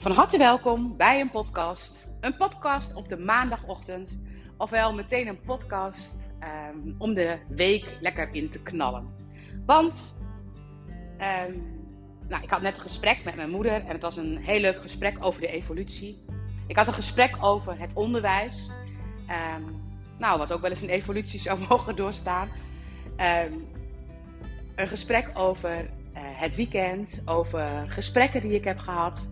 Van harte welkom bij een podcast. Een podcast op de maandagochtend. Ofwel meteen een podcast um, om de week lekker in te knallen. Want um, nou, ik had net een gesprek met mijn moeder en het was een heel leuk gesprek over de evolutie. Ik had een gesprek over het onderwijs. Um, nou, wat ook wel eens een evolutie zou mogen doorstaan. een gesprek over uh, het weekend, over gesprekken die ik heb gehad.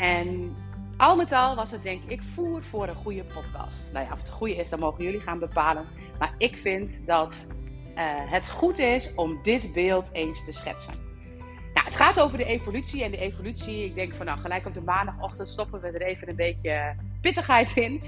En al met al was het denk ik voer voor een goede podcast. Nou ja, of het goede is, dan mogen jullie gaan bepalen. Maar ik vind dat uh, het goed is om dit beeld eens te schetsen. Nou, het gaat over de evolutie. En de evolutie, ik denk van nou, gelijk op de maandagochtend stoppen we er even een beetje pittigheid in.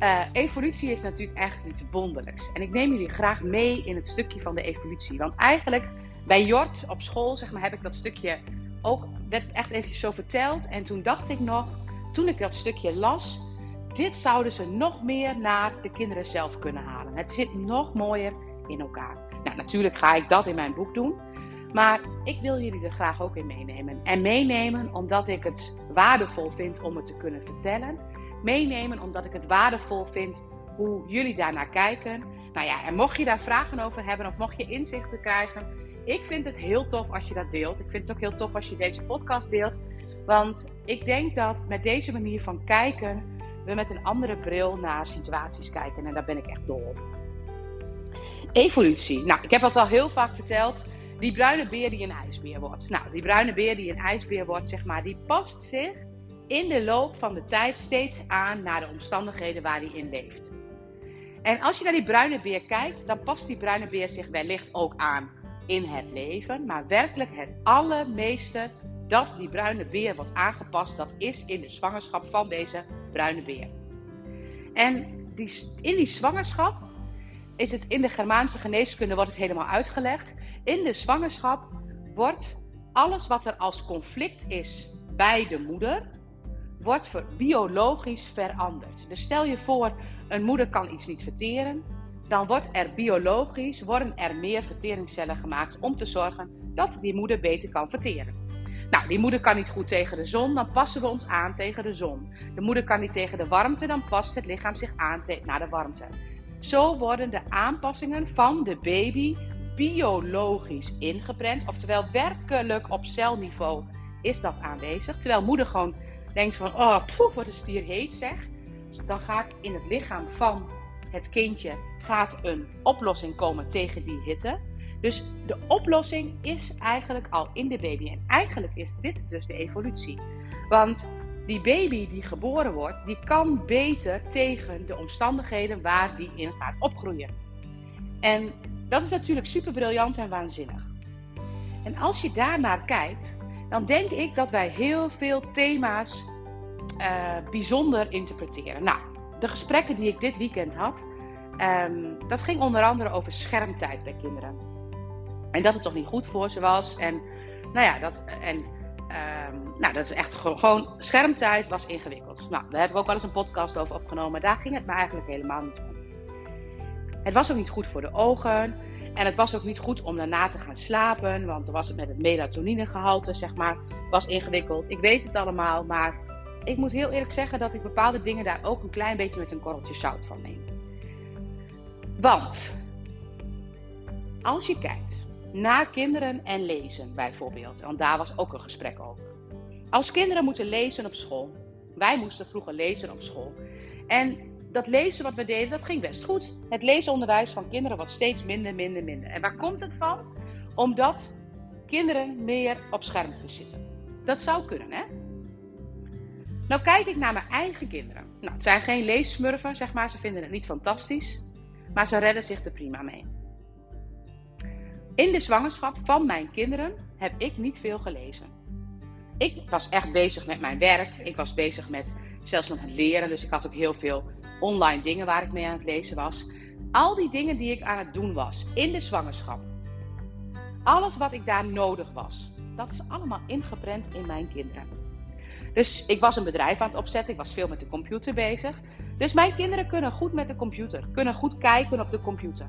Uh, evolutie is natuurlijk echt iets wonderlijks. En ik neem jullie graag mee in het stukje van de evolutie. Want eigenlijk bij Jort op school zeg maar, heb ik dat stukje ook werd echt even zo verteld. En toen dacht ik nog, toen ik dat stukje las, dit zouden ze nog meer naar de kinderen zelf kunnen halen. Het zit nog mooier in elkaar. Nou, natuurlijk ga ik dat in mijn boek doen. Maar ik wil jullie er graag ook in meenemen. En meenemen omdat ik het waardevol vind om het te kunnen vertellen. Meenemen omdat ik het waardevol vind hoe jullie daarnaar kijken. Nou ja, en mocht je daar vragen over hebben of mocht je inzichten krijgen, ik vind het heel tof als je dat deelt. Ik vind het ook heel tof als je deze podcast deelt. Want ik denk dat met deze manier van kijken we met een andere bril naar situaties kijken. En daar ben ik echt dol op. Evolutie. Nou, ik heb het al heel vaak verteld. Die bruine beer die een ijsbeer wordt. Nou, die bruine beer die een ijsbeer wordt, zeg maar, die past zich in de loop van de tijd steeds aan naar de omstandigheden waar hij in leeft. En als je naar die bruine beer kijkt, dan past die bruine beer zich wellicht ook aan in het leven. Maar werkelijk het allermeeste dat die bruine beer wordt aangepast, dat is in de zwangerschap van deze bruine beer. En die, in die zwangerschap is het in de Germaanse geneeskunde wordt het helemaal uitgelegd. In de zwangerschap wordt alles wat er als conflict is bij de moeder, wordt biologisch veranderd. Dus stel je voor, een moeder kan iets niet verteren dan wordt er biologisch worden er meer verteringscellen gemaakt om te zorgen dat die moeder beter kan verteren. Nou, die moeder kan niet goed tegen de zon, dan passen we ons aan tegen de zon. De moeder kan niet tegen de warmte, dan past het lichaam zich aan naar de warmte. Zo worden de aanpassingen van de baby biologisch ingeprent, oftewel werkelijk op celniveau is dat aanwezig. Terwijl moeder gewoon denkt van, oh, wat is het hier heet zeg. Dan gaat in het lichaam van het kindje gaat een oplossing komen tegen die hitte. Dus de oplossing is eigenlijk al in de baby. En eigenlijk is dit dus de evolutie. Want die baby die geboren wordt, die kan beter tegen de omstandigheden waar die in gaat opgroeien. En dat is natuurlijk super briljant en waanzinnig. En als je daarnaar kijkt, dan denk ik dat wij heel veel thema's uh, bijzonder interpreteren. Nou, de gesprekken die ik dit weekend had, um, dat ging onder andere over schermtijd bij kinderen. En dat het toch niet goed voor ze was. En nou ja, dat, en, um, nou, dat is echt gewoon, schermtijd was ingewikkeld. Nou, daar heb ik ook wel eens een podcast over opgenomen. Daar ging het me eigenlijk helemaal niet om. Het was ook niet goed voor de ogen. En het was ook niet goed om daarna te gaan slapen. Want dan was het met het melatoninegehalte, zeg maar, was ingewikkeld. Ik weet het allemaal, maar ik moet heel eerlijk zeggen dat ik bepaalde dingen daar ook een klein beetje met een korreltje zout van neem. Want als je kijkt naar kinderen en lezen bijvoorbeeld, want daar was ook een gesprek over. Als kinderen moeten lezen op school, wij moesten vroeger lezen op school. En dat lezen wat we deden, dat ging best goed. Het leesonderwijs van kinderen wordt steeds minder, minder, minder. En waar komt het van? Omdat kinderen meer op schermpjes zitten. Dat zou kunnen, hè? Nou kijk ik naar mijn eigen kinderen. Nou, het zijn geen leessmurfen, zeg maar. Ze vinden het niet fantastisch. Maar ze redden zich er prima mee. In de zwangerschap van mijn kinderen heb ik niet veel gelezen. Ik was echt bezig met mijn werk. Ik was bezig met zelfs nog het leren. Dus ik had ook heel veel online dingen waar ik mee aan het lezen was. Al die dingen die ik aan het doen was in de zwangerschap. Alles wat ik daar nodig was. Dat is allemaal ingeprent in mijn kinderen. Dus ik was een bedrijf aan het opzetten. Ik was veel met de computer bezig. Dus mijn kinderen kunnen goed met de computer, kunnen goed kijken op de computer.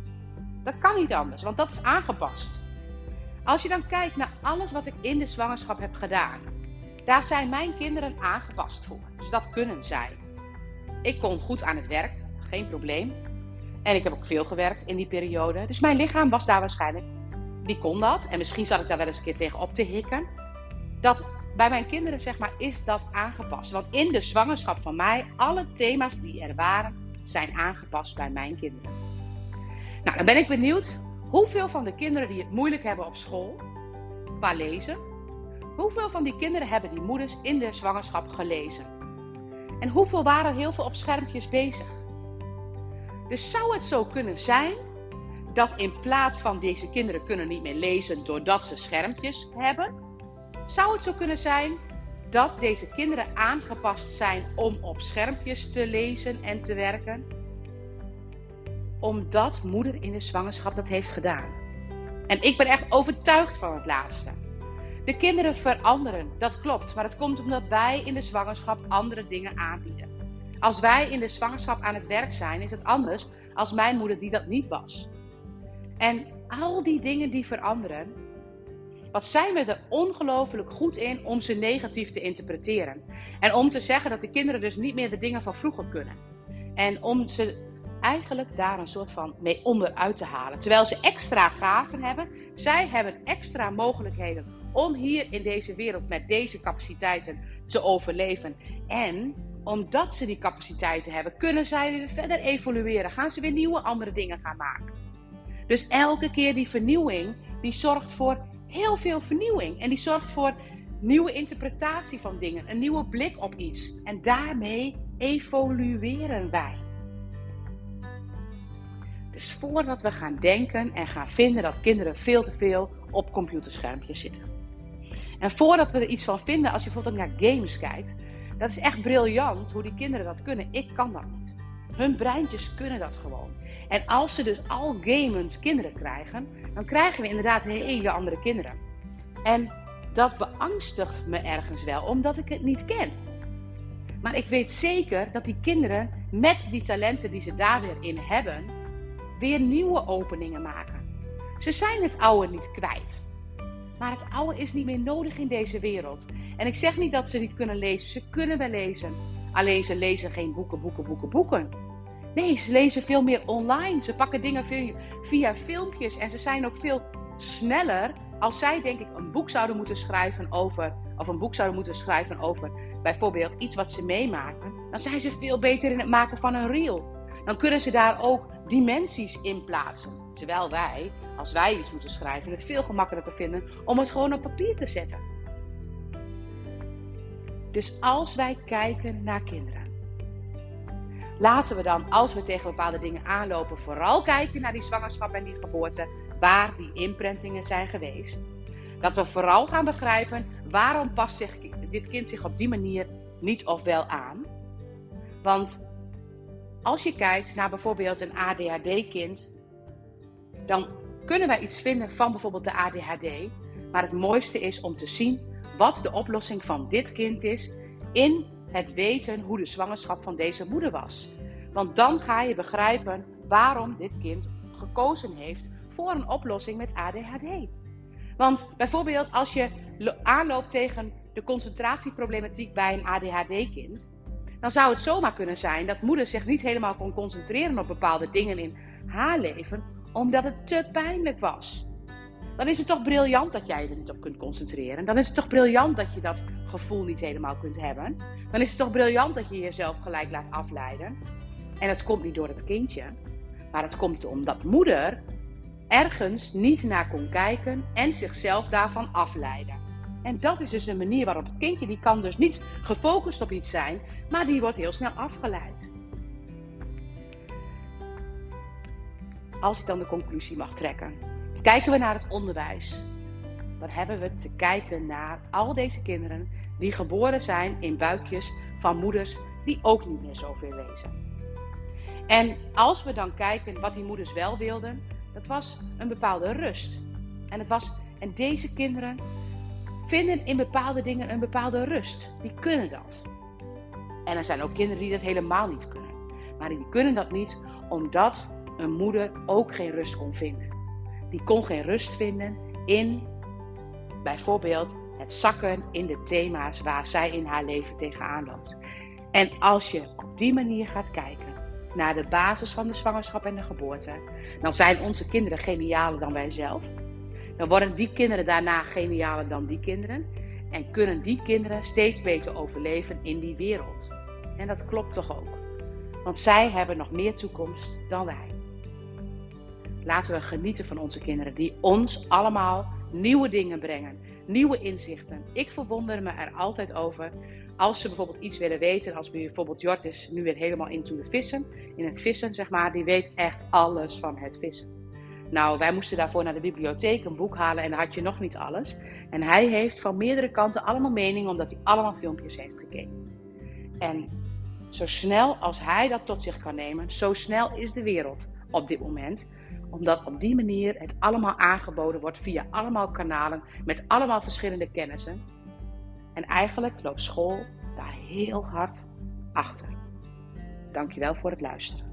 Dat kan niet anders, want dat is aangepast. Als je dan kijkt naar alles wat ik in de zwangerschap heb gedaan, Daar zijn mijn kinderen aangepast voor. Dus dat kunnen zij. Ik kon goed aan het werk, geen probleem. En ik heb ook veel gewerkt in die periode. Dus mijn lichaam was daar waarschijnlijk, die kon dat. En misschien zat ik daar wel eens een keer tegen op te hikken. Dat bij mijn kinderen, zeg maar, is dat aangepast. Want in de zwangerschap van mij, alle thema's die er waren, zijn aangepast bij mijn kinderen. Nou, dan ben ik benieuwd hoeveel van de kinderen die het moeilijk hebben op school, qua lezen, hoeveel van die kinderen hebben die moeders in de zwangerschap gelezen? En hoeveel waren heel veel op schermpjes bezig? Dus zou het zo kunnen zijn dat in plaats van deze kinderen kunnen niet meer lezen doordat ze schermpjes hebben, zou het zo kunnen zijn dat deze kinderen aangepast zijn om op schermpjes te lezen en te werken? Omdat moeder in de zwangerschap dat heeft gedaan. En ik ben echt overtuigd van het laatste. De kinderen veranderen, dat klopt, maar het komt omdat wij in de zwangerschap andere dingen aanbieden. Als wij in de zwangerschap aan het werk zijn, is het anders als mijn moeder die dat niet was. En al die dingen die veranderen, wat zijn we er ongelooflijk goed in om ze negatief te interpreteren. En om te zeggen dat de kinderen dus niet meer de dingen van vroeger kunnen. En om ze eigenlijk daar een soort van mee onderuit te halen. Terwijl ze extra gaven hebben, zij hebben extra mogelijkheden om hier in deze wereld met deze capaciteiten te overleven. En omdat ze die capaciteiten hebben, kunnen zij weer verder evolueren. Gaan ze weer nieuwe andere dingen gaan maken. Dus elke keer die vernieuwing, die zorgt voor heel veel vernieuwing. En die zorgt voor nieuwe interpretatie van dingen, een nieuwe blik op iets. En daarmee evolueren wij. Dus voordat we gaan denken en gaan vinden dat kinderen veel te veel op computerschermpjes zitten. En voordat we er iets van vinden, als je bijvoorbeeld naar games kijkt, dat is echt briljant hoe die kinderen dat kunnen. Ik kan dat niet. Hun breintjes kunnen dat gewoon. En als ze dus al gamend kinderen krijgen, dan krijgen we inderdaad hele andere kinderen. En dat beangstigt me ergens wel, omdat ik het niet ken. Maar ik weet zeker dat die kinderen met die talenten die ze daar weer in hebben, weer nieuwe openingen maken. Ze zijn het oude niet kwijt. Maar het oude is niet meer nodig in deze wereld. En ik zeg niet dat ze niet kunnen lezen. Ze kunnen wel lezen. Alleen ze lezen geen boeken, boeken, boeken, boeken. Nee, ze lezen veel meer online. Ze pakken dingen via, filmpjes. En ze zijn ook veel sneller. Als zij, denk ik, een boek zouden moeten schrijven over. Of een boek zouden moeten schrijven over bijvoorbeeld iets wat ze meemaken. Dan zijn ze veel beter in het maken van een reel. Dan kunnen ze daar ook dimensies in plaatsen. Terwijl wij, als wij iets moeten schrijven, het veel gemakkelijker vinden om het gewoon op papier te zetten. Dus als wij kijken naar kinderen, laten we dan, als we tegen bepaalde dingen aanlopen, vooral kijken naar die zwangerschap en die geboorte, waar die imprintingen zijn geweest. Dat we vooral gaan begrijpen waarom past zich, dit kind zich op die manier niet of wel aan. Want als je kijkt naar bijvoorbeeld een ADHD-kind, dan kunnen wij iets vinden van bijvoorbeeld de ADHD. Maar het mooiste is om te zien wat de oplossing van dit kind is in het weten hoe de zwangerschap van deze moeder was. Want dan ga je begrijpen waarom dit kind gekozen heeft voor een oplossing met ADHD. Want bijvoorbeeld als je aanloopt tegen de concentratieproblematiek bij een ADHD-kind, dan zou het zomaar kunnen zijn dat moeder zich niet helemaal kon concentreren op bepaalde dingen in haar leven, omdat het te pijnlijk was. Dan is het toch briljant dat jij er niet op kunt concentreren. Dan is het toch briljant dat je dat gevoel niet helemaal kunt hebben. Dan is het toch briljant dat je jezelf gelijk laat afleiden. En het komt niet door het kindje, maar het komt omdat moeder ergens niet naar kon kijken en zichzelf daarvan afleiden. En dat is dus een manier waarop het kindje, die kan dus niet gefocust op iets zijn, maar die wordt heel snel afgeleid. Als ik dan de conclusie mag trekken. Kijken we naar het onderwijs. Dan hebben we te kijken naar al deze kinderen die geboren zijn in buikjes van moeders die ook niet meer zoveel lezen. En als we dan kijken wat die moeders wel wilden, dat was een bepaalde rust. En, het was, en deze kinderen vinden in bepaalde dingen een bepaalde rust. Die kunnen dat. En er zijn ook kinderen die dat helemaal niet kunnen. Maar die kunnen dat niet omdat een moeder ook geen rust kon vinden. Die kon geen rust vinden in bijvoorbeeld het zakken in de thema's waar zij in haar leven tegenaan loopt. En als je op die manier gaat kijken naar de basis van de zwangerschap en de geboorte, dan zijn onze kinderen genialer dan wij zelf. Dan worden die kinderen daarna genialer dan die kinderen. En kunnen die kinderen steeds beter overleven in die wereld. En dat klopt toch ook. Want zij hebben nog meer toekomst dan wij. Laten we genieten van onze kinderen die ons allemaal nieuwe dingen brengen, nieuwe inzichten. Ik verwonder me er altijd over als ze bijvoorbeeld iets willen weten. Als bijvoorbeeld Jort is nu weer helemaal into de vissen, in het vissen zeg maar, die weet echt alles van het vissen. Nou, wij moesten daarvoor naar de bibliotheek een boek halen en dan had je nog niet alles. En hij heeft van meerdere kanten allemaal meningen, omdat hij allemaal filmpjes heeft gekeken. En zo snel als hij dat tot zich kan nemen, zo snel is de wereld op dit moment. Omdat op die manier het allemaal aangeboden wordt via allemaal kanalen met allemaal verschillende kennissen. En eigenlijk loopt school daar heel hard achter. Dankjewel voor het luisteren.